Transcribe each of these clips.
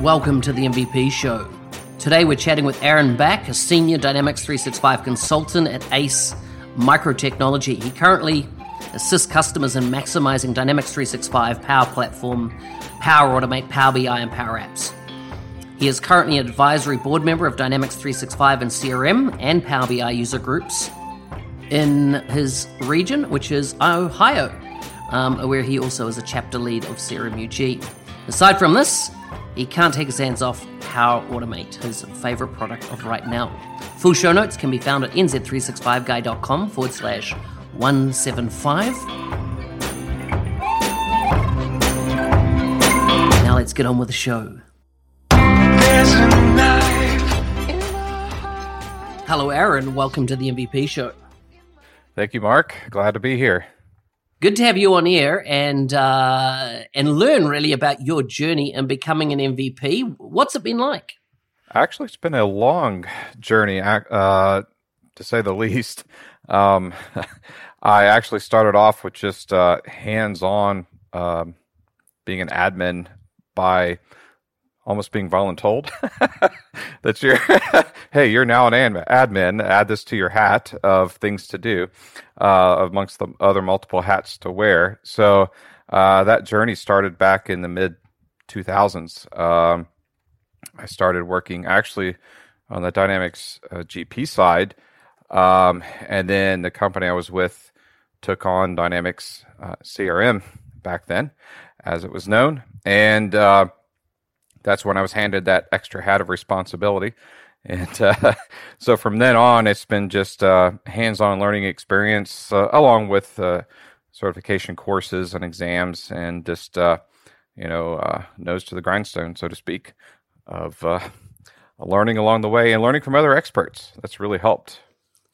Welcome to the MVP Show. Today we're chatting with Aaron Back, a senior Dynamics 365 consultant at ACE Microtechnology. He currently assists customers in maximizing Dynamics 365 Power Platform, Power Automate, Power BI, and Power Apps. He is currently an advisory board member of Dynamics 365 and CRM and Power BI user groups in his region, which is Ohio, um, where he also is a chapter lead of CRM UG. Aside from this, he can't take his hands off Power Automate, his favorite product of right now. Full show notes can be found at nz365guy.com forward slash 175. Now let's get on with the show. Hello, Aaron. Welcome to the MVP show. Thank you, Mark. Glad to be here good to have you on air and uh, and learn really about your journey and becoming an MVP. What's it been like? Actually, it's been a long journey, uh, to say the least. Um, I actually started off with just uh, hands-on um, being an admin by almost being voluntold that you're hey you're now an admin add this to your hat of things to do uh, amongst the other multiple hats to wear. So uh, that journey started back in the mid 2000s um, i started working actually on the dynamics uh, gp side um, and then the company i was with took on dynamics uh, crm back then as it was known. And uh, that's when I was handed that extra hat of responsibility. And uh, so from then on, it's been just uh, hands on learning experience uh, along with uh, certification courses and exams and just, uh, you know, uh, nose to the grindstone, so to speak, of learning along the way and learning from other experts. That's really helped.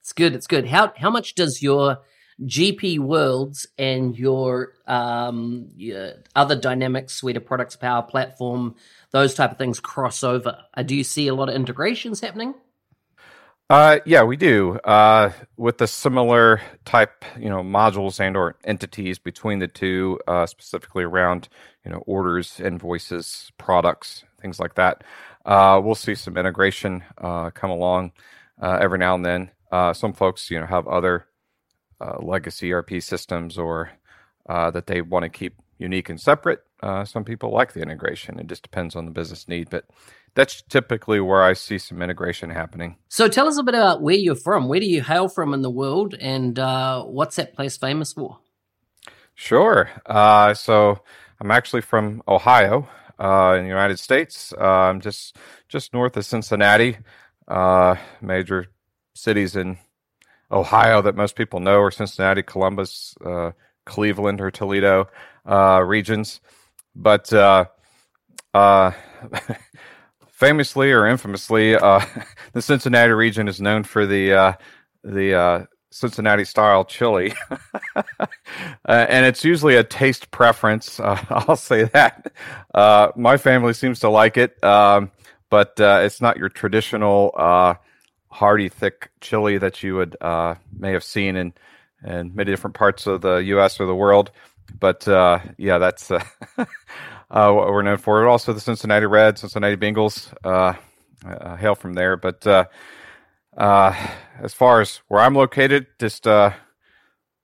It's good. It's good. How, how much does your GP Worlds and your, um, your other Dynamics suite of products, Power Platform, those type of things cross over. Uh, do you see a lot of integrations happening? Uh, yeah, we do. Uh, with the similar type, you know, modules and or entities between the two, uh, specifically around, you know, orders, invoices, products, things like that. Uh, we'll see some integration uh, come along uh, every now and then. Uh, some folks, you know, have other uh, legacy ERP systems or uh, that they want to keep unique and separate. Uh, some people like the integration. It just depends on the business need, but that's typically where I see some integration happening. So tell us a bit about where you're from. Where do you hail from in the world, and uh, what's that place famous for? Sure. Uh, so I'm actually from Ohio uh, in the United States. Uh, I'm just just north of Cincinnati. Uh, major cities in Ohio that most people know are Cincinnati, Columbus, Cleveland, or Toledo regions. But uh, uh, famously or infamously, uh, the Cincinnati region is known for the uh, the uh, Cincinnati style chili, uh, and it's usually a taste preference. I'll say that. my family seems to like it, um, but it's not your traditional hearty, thick chili that you would may have seen in in many different parts of the U.S. or the world. But uh, yeah, that's uh, uh, what we're known for. Also, the Cincinnati Reds, Cincinnati Bengals, uh, uh, hail from there. But uh, as far as where I'm located, just not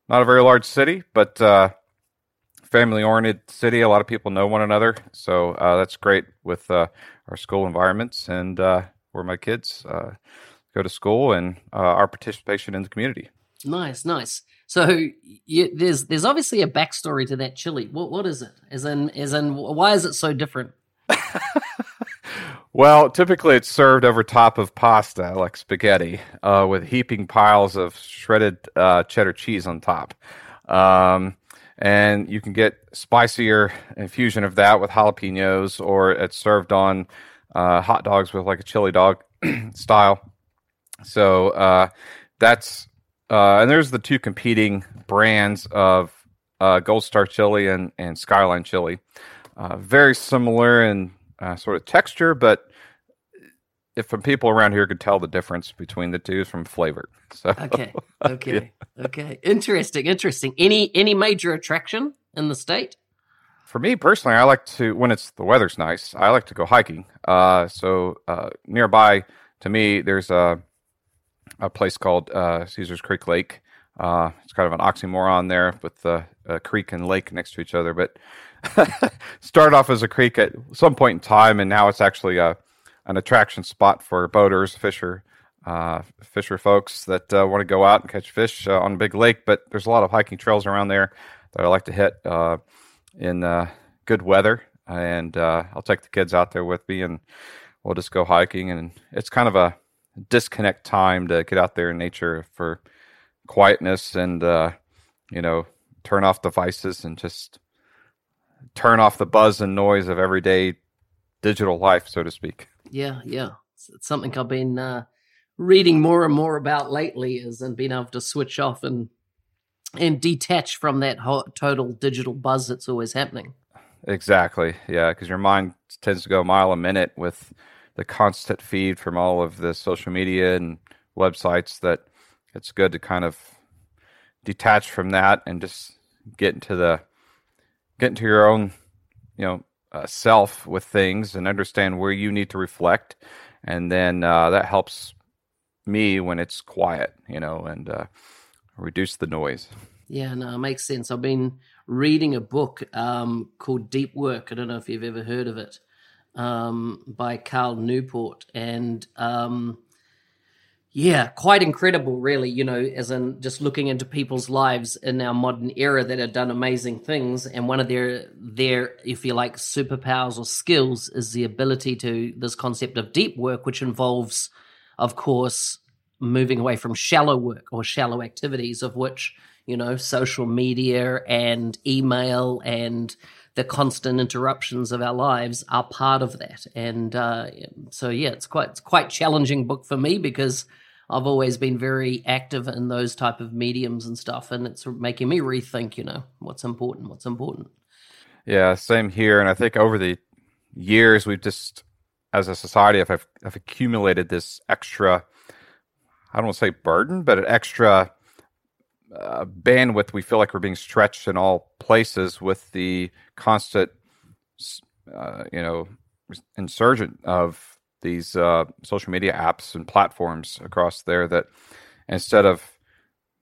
a very large city, but family-oriented city. A lot of people know one another, so that's great with our school environments and where my kids go to school and our participation in the community. Nice, nice. So you, there's there's obviously a backstory to that chili. What what is it? As in as in why is it so different? Well, typically it's served over top of pasta, like spaghetti, uh, with heaping piles of shredded uh, cheddar cheese on top. Um, and you can get spicier infusion of that with jalapenos, or it's served on uh, hot dogs with like a chili dog style. So uh, that's uh, and there's the two competing brands of uh, Gold Star chili and, and Skyline chili. Uh, very similar in uh, sort of texture, but if from people around here could tell the difference between the two from flavor. So okay, okay, yeah. okay. Interesting, interesting. Any any major attraction in the state? For me personally, I like to when it's the weather's nice. I like to go hiking. Uh, so uh, nearby to me, there's a a place called uh, Caesar's Creek Lake. Uh, it's kind of an oxymoron there with the creek and lake next to each other, but started off as a creek at some point in time, and now it's actually a an attraction spot for boaters, fisher, uh, fisher folks that uh, want to go out and catch fish uh, on a big lake. But there's a lot of hiking trails around there that I like to hit uh, in uh, good weather, and uh, I'll take the kids out there with me, and we'll just go hiking. And it's kind of a disconnect time to get out there in nature for quietness and uh, you know turn off devices and just turn off the buzz and noise of everyday digital life, so to speak. Yeah, yeah. It's, it's something I've been uh, reading more and more about lately is and being able to switch off and and detach from that total digital buzz that's always happening. Exactly. Yeah, because your mind tends to go a mile a minute with the constant feed from all of the social media and websites that it's good to kind of detach from that and just get into the get into your own you know uh, self with things and understand where you need to reflect. And then uh, that helps me when it's quiet you know and uh, reduce the noise. Yeah no it makes sense. I've been reading a book um, called deep work. I don't know if you've ever heard of it um, by Cal Newport and um, yeah, quite incredible, really. You know, as in just looking into people's lives in our modern era that have done amazing things, and one of their their, if you like, superpowers or skills is the ability to this concept of deep work, which involves, of course, moving away from shallow work or shallow activities, of which you know, social media and email and the constant interruptions of our lives are part of that. And uh, so, yeah, it's quite it's quite challenging book for me because I've always been very active in those type of mediums and stuff, and it's making me rethink, you know, what's important, what's important. Yeah, same here. And I think over the years, we've just, as a society, have, have accumulated this extra, I don't want to say burden, but an extra uh, bandwidth. We feel like we're being stretched in all places with the constant, uh, you know, insurgent of these uh, social media apps and platforms across there that instead of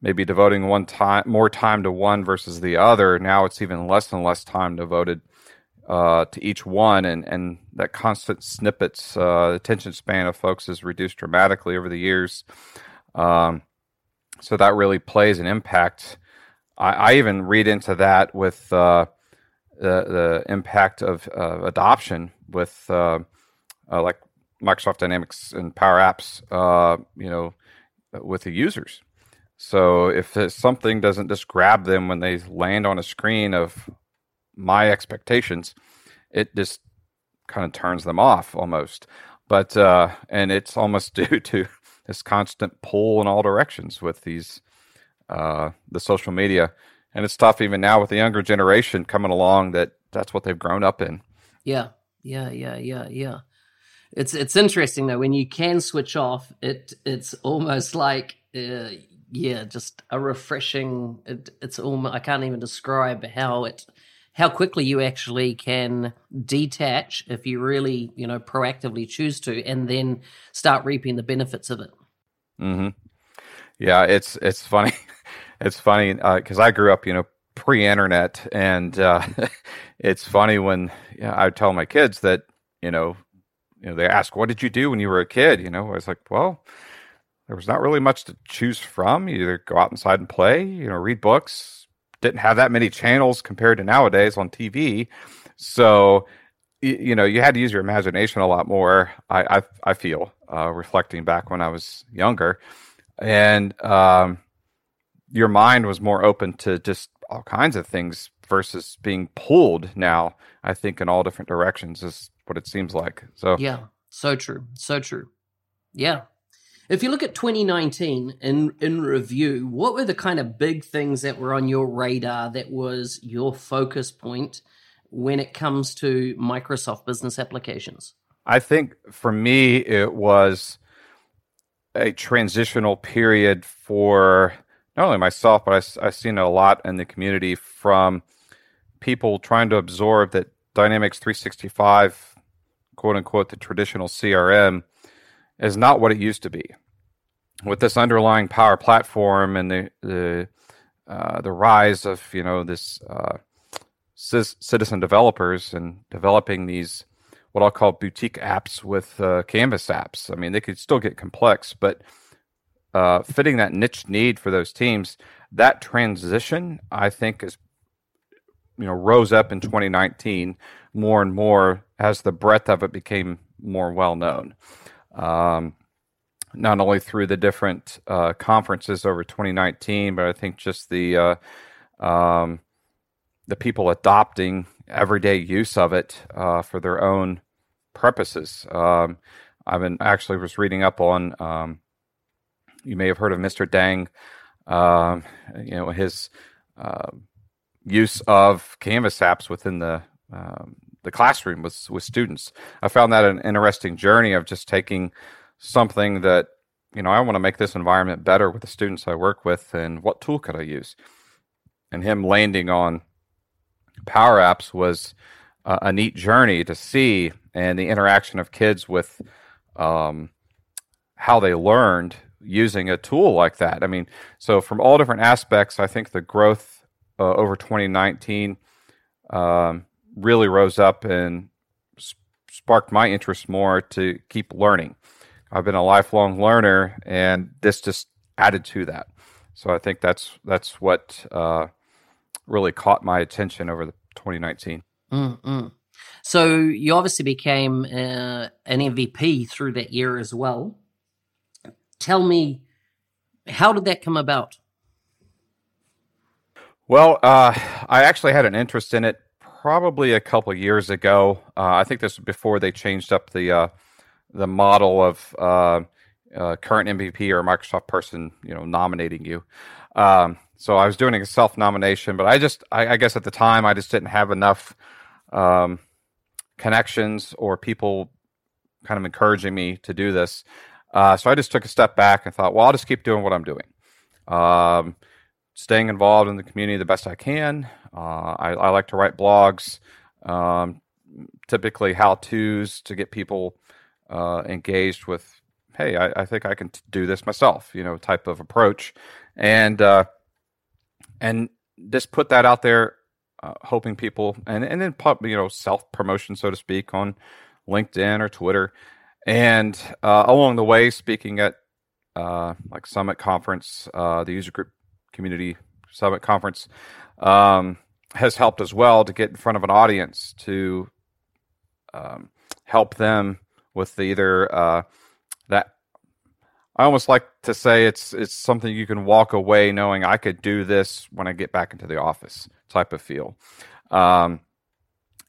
maybe devoting one time more time to one versus the other, now it's even less and less time devoted uh, to each one, and and that constant snippets uh, attention span of folks has reduced dramatically over the years. Um, so that really plays an impact. I, I even read into that with uh, the the impact of adoption with uh, uh, like Microsoft Dynamics and Power Apps, uh, you know, with the users. So if something doesn't just grab them when they land on a screen of my expectations, it just kind of turns them off almost. But uh, and it's almost due to this constant pull in all directions with these uh, the social media, and it's tough even now with the younger generation coming along that that's what they've grown up in. Yeah, yeah, yeah, yeah, yeah. It's it's interesting though when you can switch off it it's almost like uh, yeah just a refreshing it, it's almost i can't even describe how it how quickly you actually can detach if you really you know proactively choose to and then start reaping the benefits of it mm-hmm. yeah it's it's funny it's funny because uh, i grew up you know pre-internet and uh, it's funny when you know, i tell my kids that you know you know, they ask, "What did you do when you were a kid?" You know, I was like, "Well, there was not really much to choose from. You either go out inside and play, you know, read books. Didn't have that many channels compared to nowadays on TV, so you, know, you had to use your imagination a lot more. I I, I feel uh, reflecting back when I was younger, and um, your mind was more open to just all kinds of things versus being pulled now. I think in all different directions is what it seems like. So yeah, so true, so true. Yeah. If you look at 2019 in in review, what were the kind of big things that were on your radar that was your focus point when it comes to Microsoft business applications? I think for me it was a transitional period for not only myself, but I, I've seen a lot in the community from people trying to absorb that Dynamics 365, quote unquote, the traditional CRM, is not what it used to be. With this underlying power platform and the the uh, the rise of you know this uh, citizen developers and developing these what I'll call boutique apps with uh, Canvas apps. I mean, they could still get complex, but uh, fitting that niche need for those teams, that transition, I think, is you know rose up in 2019 more and more as the breadth of it became more well known. Um, not only through the different uh, conferences over 2019, but I think just the uh, um, the people adopting everyday use of it uh, for their own purposes. Um, I've been actually was reading up on. Um, you may have heard of Mr. Dang. Um, you know his uh, use of Canvas apps within the um, the classroom with with students. I found that an interesting journey of just taking something that you know I want to make this environment better with the students I work with, and what tool could I use? And him landing on Power Apps was a neat journey to see, and the interaction of kids with um, how they learned using a tool like that. I mean, so from all different aspects, I think the growth uh, over 2019 um, really rose up and sparked my interest more to keep learning. I've been a lifelong learner, and this just added to that. So I think that's that's what uh, really caught my attention over the 2019. Mm-mm. So you obviously became uh, an MVP through that year as well. Tell me, how did that come about? Well, uh, I actually had an interest in it probably a couple years ago. Uh, I think this was before they changed up the uh, the model of uh, uh, current MVP or Microsoft person, you know, nominating you. Um, so I was doing a self nomination, but I just, I, I, guess at the time, I just didn't have enough um, connections or people kind of encouraging me to do this. Uh, so I just took a step back and thought, well, I'll just keep doing what I'm doing. Um, staying involved in the community the best I can. Uh, I, I, like to write blogs, um, typically how to's to get people uh, engaged with, hey, I, I, think I can t- do this myself, you know, type of approach. And, uh, and just put that out there, uh, hoping people, and, and then, pub, you know, self promotion, so to speak, on LinkedIn or Twitter. And uh, along the way, speaking at uh, like Summit Conference, the user group community summit conference um, has helped as well to get in front of an audience to um, help them with the either uh, that I almost like to say it's it's something you can walk away knowing I could do this when I get back into the office type of feel. Um,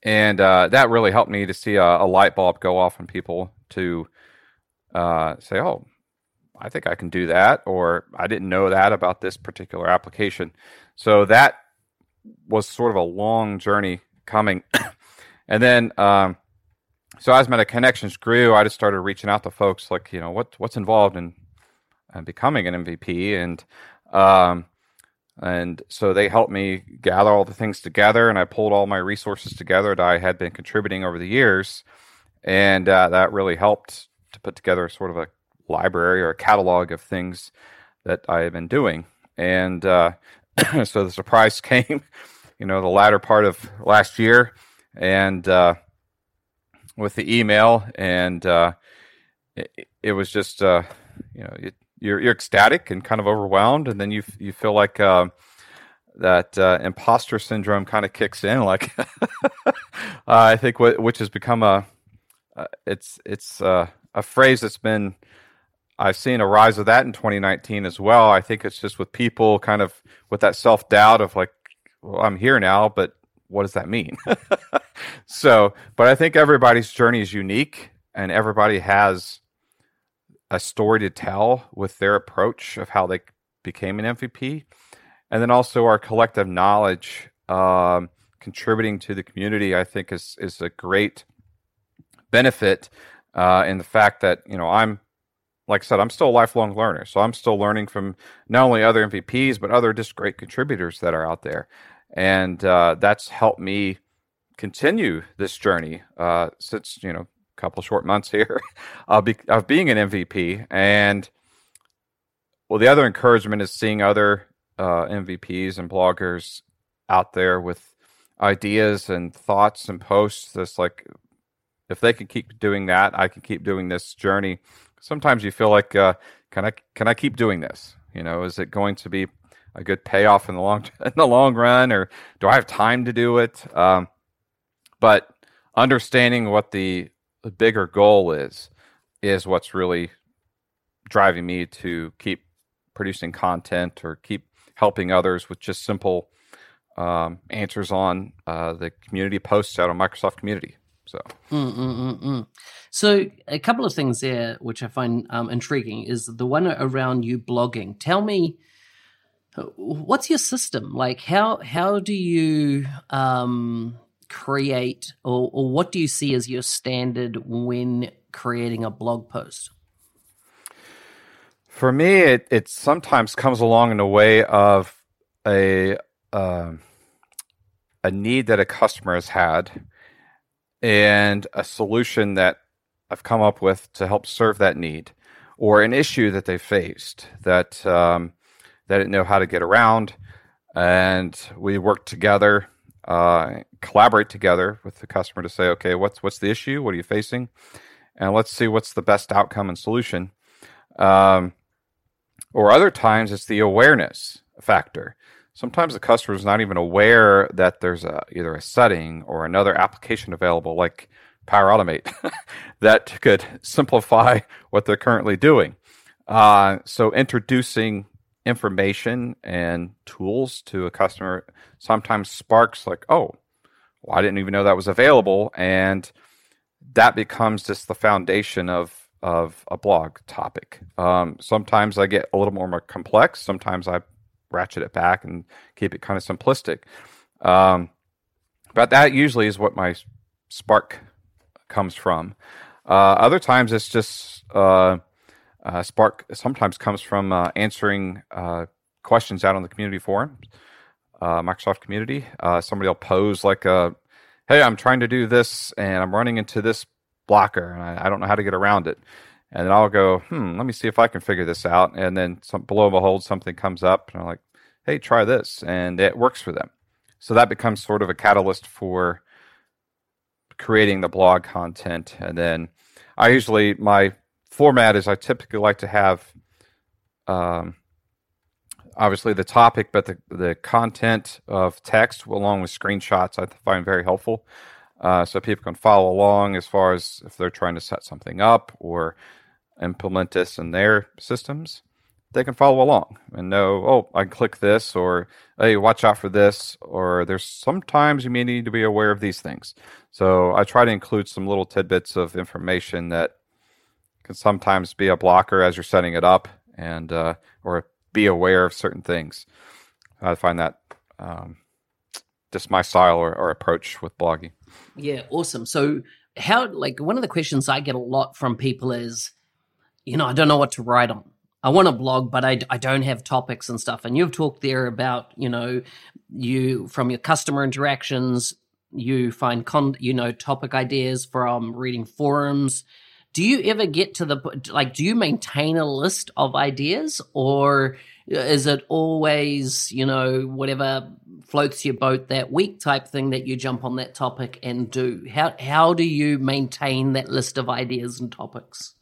and uh, that really helped me to see a, a, light bulb go off in people to uh, say, "Oh, I think I can do that, or I didn't know that about this particular application. So that was sort of a long journey coming. and then, um, so as my connections grew, I just started reaching out to folks like, you know, what what's involved in uh, becoming an MVP, and um, and so they helped me gather all the things together, and I pulled all my resources together that I had been contributing over the years, and uh, that really helped to put together sort of a library or a catalog of things that I have been doing. And uh, so the surprise came, you know, the latter part of last year, and uh, with the email, and uh, it, it, was just, uh, you know, it, you're you're ecstatic and kind of overwhelmed, and then you you feel like uh, that uh, imposter syndrome kind of kicks in. Like, uh, I think which has become a uh, it's it's uh, a phrase that's been I've seen a rise of that in 2019 as well. I think it's just with people kind of with that self doubt of like, well, I'm here now, but what does that mean? so, but I think everybody's journey is unique and everybody has a story to tell with their approach of how they became an MVP. And then also our collective knowledge um, contributing to the community, I think is, is a great benefit uh, in the fact that, you know, I'm, like I said, I'm still a lifelong learner. So I'm still learning from not only other MVPs, but other just great contributors that are out there and uh, that's helped me continue this journey uh, since you know a couple short months here of, be, of being an MVP. And well, the other encouragement is seeing other uh, MVPs and bloggers out there with ideas and thoughts and posts. That's like if they can keep doing that, I can keep doing this journey. Sometimes you feel like, uh, can I can I keep doing this? You know, is it going to be a good payoff in the long in the long run, or do I have time to do it? Um, but understanding what the, the bigger goal is is what's really driving me to keep producing content or keep helping others with just simple um, answers on uh, the community posts out on Microsoft Community. So, mm, mm, mm, so a couple of things there which I find um, intriguing is the one around you blogging. Tell me what's your system? Like how how do you um, create or, or what do you see as your standard when creating a blog post? For me it, it sometimes comes along in a way of a uh, a need that a customer has had and a solution that i've come up with to help serve that need or an issue that they faced that um, they didn't know how to get around. And we worked together, uh, collaborate together with the customer to say, okay, what's what's the issue? What are you facing? And let's see what's the best outcome and solution. Um, or other times it's the awareness factor. Sometimes the customer is not even aware that there's a, either a setting or another application available, like Power Automate, that could simplify what they're currently doing. Uh, so introducing information and tools to a customer sometimes sparks like, oh, well, I didn't even know that was available, and that becomes just the foundation of of a blog topic. Um, sometimes I get a little more, more complex. Sometimes I ratchet it back and keep it kind of simplistic. Um, but that usually is what my spark comes from. Uh, other times it's just uh, uh, Spark sometimes comes from uh, answering uh, questions out on the community forum, uh, Microsoft community. Somebody will pose like a, "Hey, I'm trying to do this, and I'm running into this blocker, and I, I, don't know how to get around it." And then I'll go, "Hmm, let me see if I can figure this out." And then some, below behold, something comes up, and I'm like, "Hey, try this," and it works for them. So that becomes sort of a catalyst for creating the blog content, and then I usually my format is I typically like to have um, obviously the topic, but the, the content of text along with screenshots I find very helpful. Uh, so people can follow along as far as if they're trying to set something up or implement this in their systems. They can follow along and know, oh, I click this, or hey, watch out for this, or there's sometimes you may need to be aware of these things. So I try to include some little tidbits of information that can sometimes be a blocker as you're setting it up and uh, or be aware of certain things. I find that um, just my style or, or approach with blogging. Yeah, awesome. So how like one of the questions I get a lot from people is, you know, I don't know what to write on. I want to blog, but I, I don't have topics and stuff. And you've talked there about, you know, you from your customer interactions, you find con, you know, topic ideas from reading forums do you ever get to the like do you maintain a list of ideas or uh, is it always you know whatever floats your boat that week type thing that you jump on that topic and do how how do you maintain that list of ideas and topics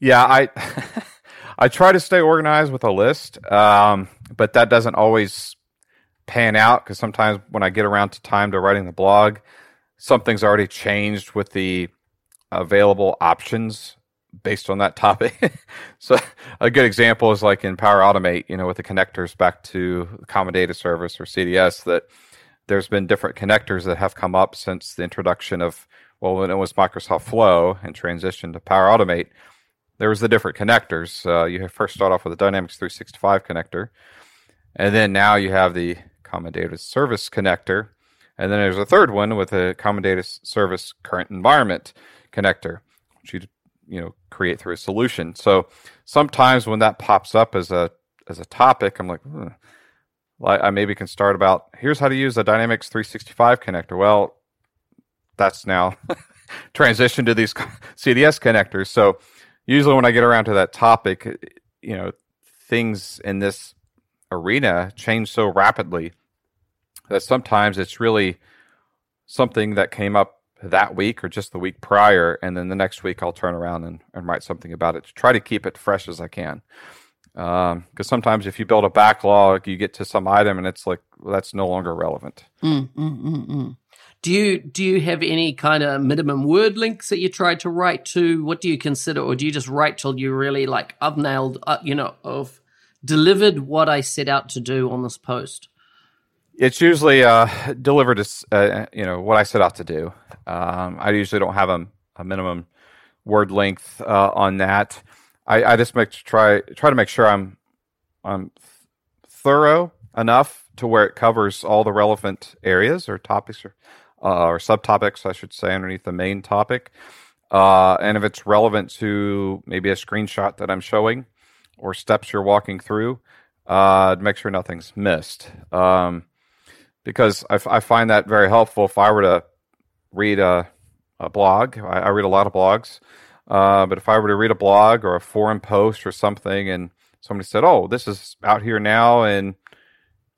yeah i i try to stay organized with a list um, but that doesn't always pan out because sometimes when I get around to time to writing the blog, something's already changed with the available options based on that topic. so a good example is like in Power Automate, you know, with the connectors back to Common Data Service or CDS, that there's been different connectors that have come up since the introduction of well, when it was Microsoft Flow and transition to Power Automate, there was the different connectors. Uh, you first start off with a Dynamics 365 connector, and then now you have the Common Data Service connector, and then there's a third one with a Common Data Service Current Environment connector, which you you know create through a solution. So sometimes when that pops up as a as a topic, I'm like, hmm. I maybe can start about here's how to use a Dynamics 365 connector. Well, that's now transition to these CDS connectors. So usually when I get around to that topic, you know, things in this arena change so rapidly that sometimes it's really something that came up that week or just the week prior, and then the next week I'll turn around and, and write something about it to try to keep it fresh as I can. Because um, sometimes if you build a backlog, you get to some item and it's like well, that's no longer relevant. Mm, mm, mm, mm, do you do you have any kind of minimum word links that you try to write to? What do you consider, or do you just write till you really like I've nailed, uh, you know, of delivered what I set out to do on this post? It's usually uh, delivered as uh, you know what I set out to do. Um, I usually don't have a, a minimum word length uh, on that. I, I, just make try try to make sure I'm I'm thorough enough to where it covers all the relevant areas or topics or uh, or subtopics, I should say, underneath the main topic. Uh, and if it's relevant to maybe a screenshot that I'm showing or steps you're walking through, uh, make sure nothing's missed. Um, because I, f- I find that very helpful. If I were to read a, a blog, I, I read a lot of blogs, uh, but if I were to read a blog or a forum post or something, and somebody said, "Oh, this is out here now," and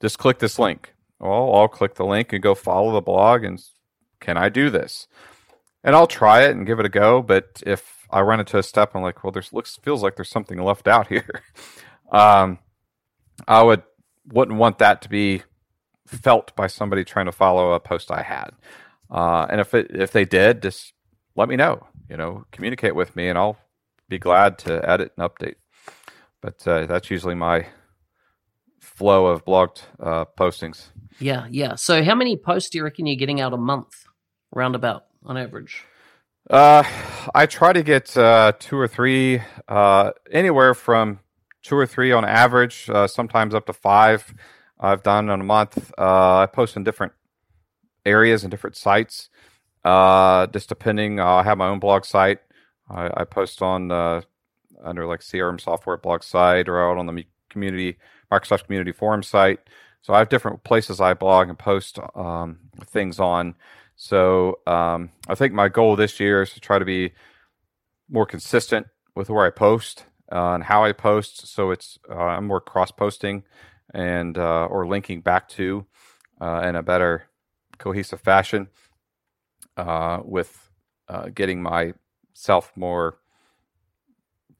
just click this link. Well, I'll click the link and go follow the blog, and can I do this? And I'll try it and give it a go. But if I run into a step, I'm like, well, there's looks feels like there's something left out here. um, I would wouldn't want that to be felt by somebody trying to follow a post I had. Uh, and if it if they did, just let me know. You know, communicate with me, and I'll be glad to edit and update. But uh, that's usually my flow of blogged uh, postings. Yeah, yeah. So, how many posts do you reckon you're getting out a month, roundabout on average? Uh, I try to get uh, two or three, uh, anywhere from two or three on average, uh, sometimes up to five. I've done in a month. Uh, I post in different areas and different sites. Uh, just depending, uh, I have my own blog site. I, I post on uh, under like CRM software blog site or out on the community Microsoft Community Forum site. So I have different places I blog and post um, things on. So um, I think my goal this year is to try to be more consistent with where I post uh, and how I post. So it's uh, I'm more cross posting and uh, or linking back to uh, in a better cohesive fashion uh, with uh, getting myself more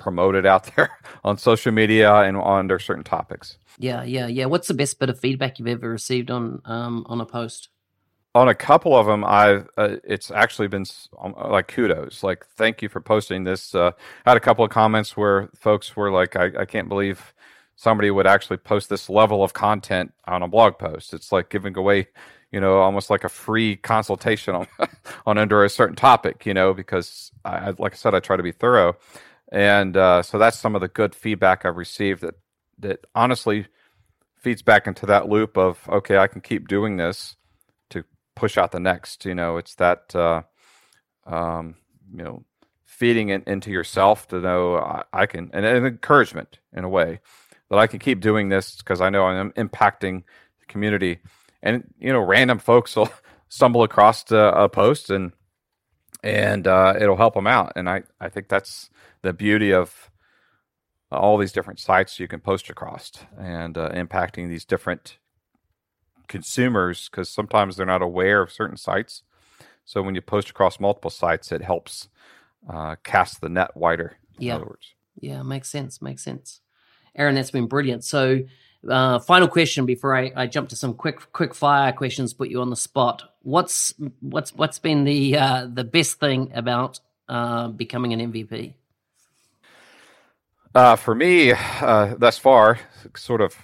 promoted out there on social media and under certain topics. Yeah, yeah, yeah. What's the best bit of feedback you've ever received on um, on a post? On a couple of them, I've uh, it's actually been um, like kudos, like thank you for posting this. Uh, I had a couple of comments where folks were like, I, I can't believe somebody would actually post this level of content on a blog post. It's like giving away, you know, almost like a free consultation on on under a certain topic, you know, because I, like I said, I try to be thorough, and uh, so that's some of the good feedback I've received that that honestly feeds back into that loop of okay, I can keep doing this to push out the next. You know, it's that uh, um, you know feeding it into yourself to know I, I can and, and encouragement in a way that I can keep doing this because I know I'm impacting the community. And you know, random folks will stumble across a, a post and and uh, it'll help them out. And I I think that's the beauty of all these different sites you can post across and uh, impacting these different consumers because sometimes they're not aware of certain sites. So when you post across multiple sites, it helps uh, cast the net wider. yeah. Yeah, makes sense. Makes sense. Aaron, that's been brilliant. So, Uh, final question before I, I jump to some quick quick fire questions. Put you on the spot. What's what's what's been the uh, the best thing about uh, becoming an MVP? Uh, for me, uh, thus far, sort of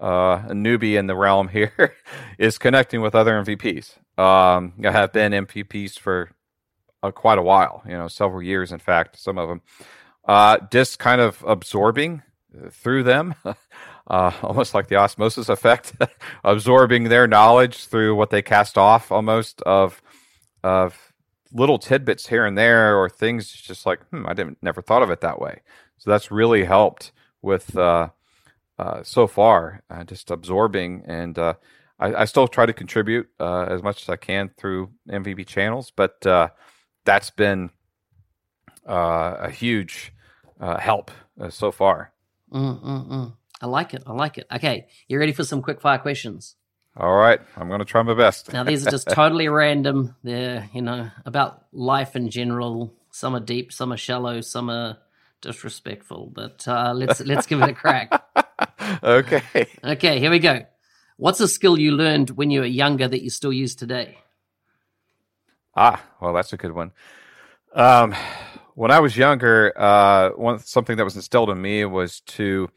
uh, a newbie in the realm here, is connecting with other MVPs. Um, I have been MVPs for uh, quite a while, you know, several years, in fact, some of them. Uh, just kind of absorbing through them, uh, almost like the osmosis effect, absorbing their knowledge through what they cast off, almost of of little tidbits here and there, or things just like, hmm, I didn't never thought of it that way. So that's really helped with uh, uh, so far, uh, just absorbing. And uh, I, I, still try to contribute uh, as much as I can through MVP channels, but uh, that's been a huge help so far. Mm, mm, mm. I like it. I like it. Okay, you ready for some quick fire questions? All right, I'm going to try my best. now these are just totally random. They're you know about life in general. Some are deep, some are shallow, some are disrespectful. But uh, let's let's give it a crack. okay. Okay, here we go. What's a skill you learned when you were younger that you still use today? Ah, well, that's a good one. Um, when I was younger, uh, one something that was instilled in me was to,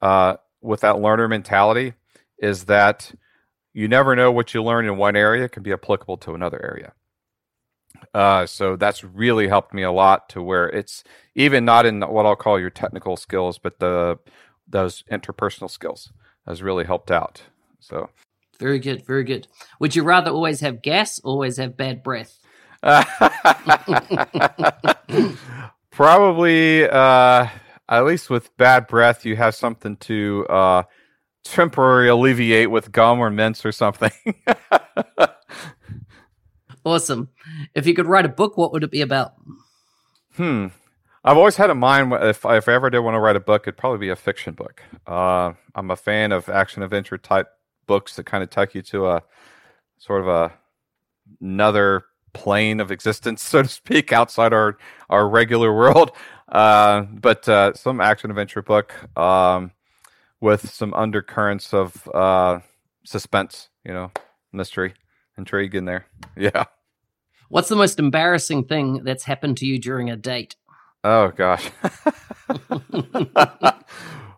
uh, with that learner mentality, is that you never know what you learn in one area can be applicable to another area. Uh, so that's really helped me a lot to where it's even not in what I'll call your technical skills, but the those interpersonal skills has really helped out. So very good, very good. Would you rather always have gas, always have bad breath? Probably, uh, at least with bad breath, you have something to uh, temporarily alleviate with gum or mints or something. awesome. If you could write a book, what would it be about? Hmm. I've always had in mind if, if I ever did want to write a book, it'd probably be a fiction book. Uh, I'm a fan of action adventure type books that kind of take you to a sort of a another plane of existence, so to speak, outside our our regular world. Uh, but uh, some action adventure book um, with some undercurrents of uh, suspense, you know, mystery, intrigue in there. Yeah. What's the most embarrassing thing that's happened to you during a date? Oh gosh.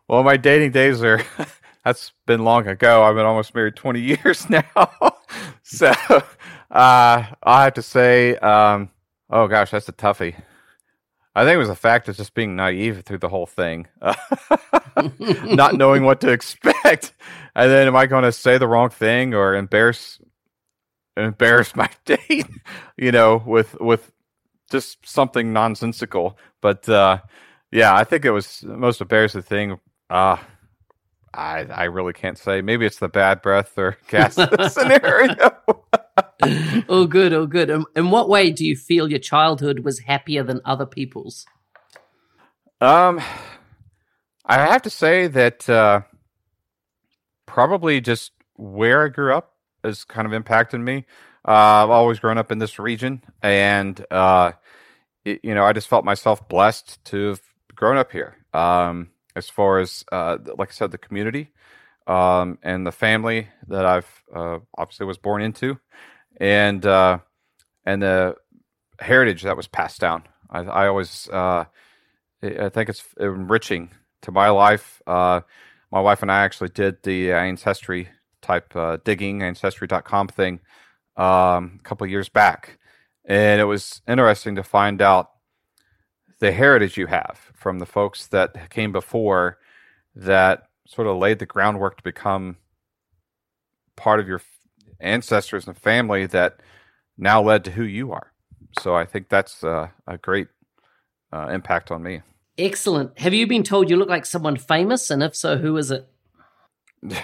well, my dating days are that's been long ago. I've been almost married 20 years now. so uh, I have to say, um, oh gosh, that's a toughie. I think it was the fact of just being naive through the whole thing, not knowing what to expect, and then am I going to say the wrong thing or embarrass embarrass my date? you know, with with just something nonsensical. But uh, yeah, I think it was the most embarrassing thing. Uh, I I really can't say. Maybe it's the bad breath or gas scenario. oh, good. Oh, good. In, in what way do you feel your childhood was happier than other people's? Um, I have to say that uh, probably just where I grew up has kind of impacted me. Uh, I've always grown up in this region, and uh, it, you know, I just felt myself blessed to have grown up here. Um, as far as, uh, like I said, the community um, and the family that I've uh, obviously was born into, and uh, and the heritage that was passed down. I, I always, uh, I think it's enriching to my life. My wife and I actually did the ancestry type uh, digging, ancestry.com thing um, a couple years back. And it was interesting to find out the heritage you have from the folks that came before that sort of laid the groundwork to become part of your ancestors and family that now led to who you are. So I think that's uh, a great uh, impact on me. Excellent. Have you been told you look like someone famous? And if so, who is it?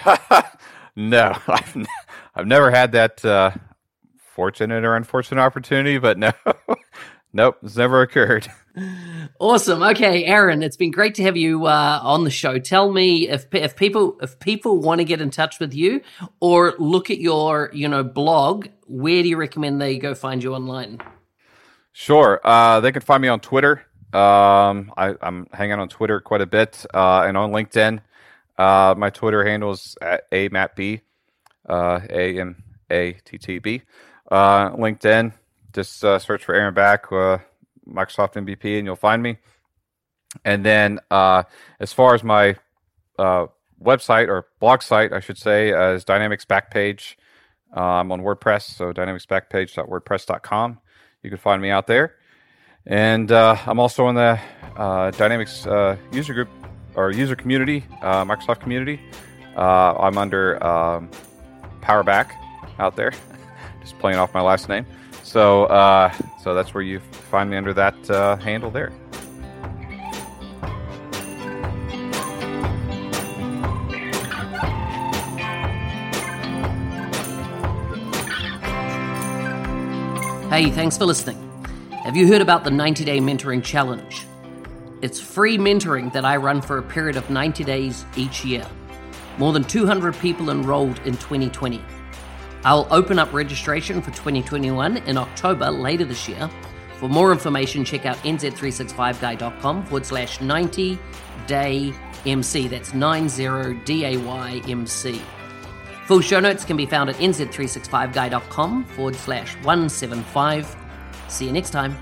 no, I've, n- I've never had that uh, fortunate or unfortunate opportunity, but no, nope, it's never occurred. Awesome. Okay, Aaron, it's been great to have you uh, on the show. Tell me if if people if people want to get in touch with you or look at your you know blog, where do you recommend they go find you online? Sure, uh, they can find me on Twitter. Um, I, am hanging on Twitter quite a bit uh, and on LinkedIn. Uh, my Twitter handle is at a matt uh, a m a t t b. Uh, LinkedIn, just uh, search for Aaron Back, uh, Microsoft MVP, and you'll find me. And then, uh, as far as my uh, website or blog site, I should say, is Dynamics Backpage. I'm on WordPress, so dynamicsbackpage.wordpress.com. You can find me out there. And I'm also in the Dynamics user group or user community, uh, Microsoft community. Uh, I'm under um, Powerback out there, just playing off my last name. So, uh, so that's where you find me under that uh, handle there. Hey, thanks for listening. Have you heard about the 90 Day Mentoring Challenge? It's free mentoring that I run for a period of 90 days each year. More than 200 people enrolled in 2020. I'll open up registration for 2021 in October later this year. For more information, check out nz365guy.com forward slash 90 day MC. That's 90 D A Y M C. Full show notes can be found at nz365guy.com forward slash 175. See you next time.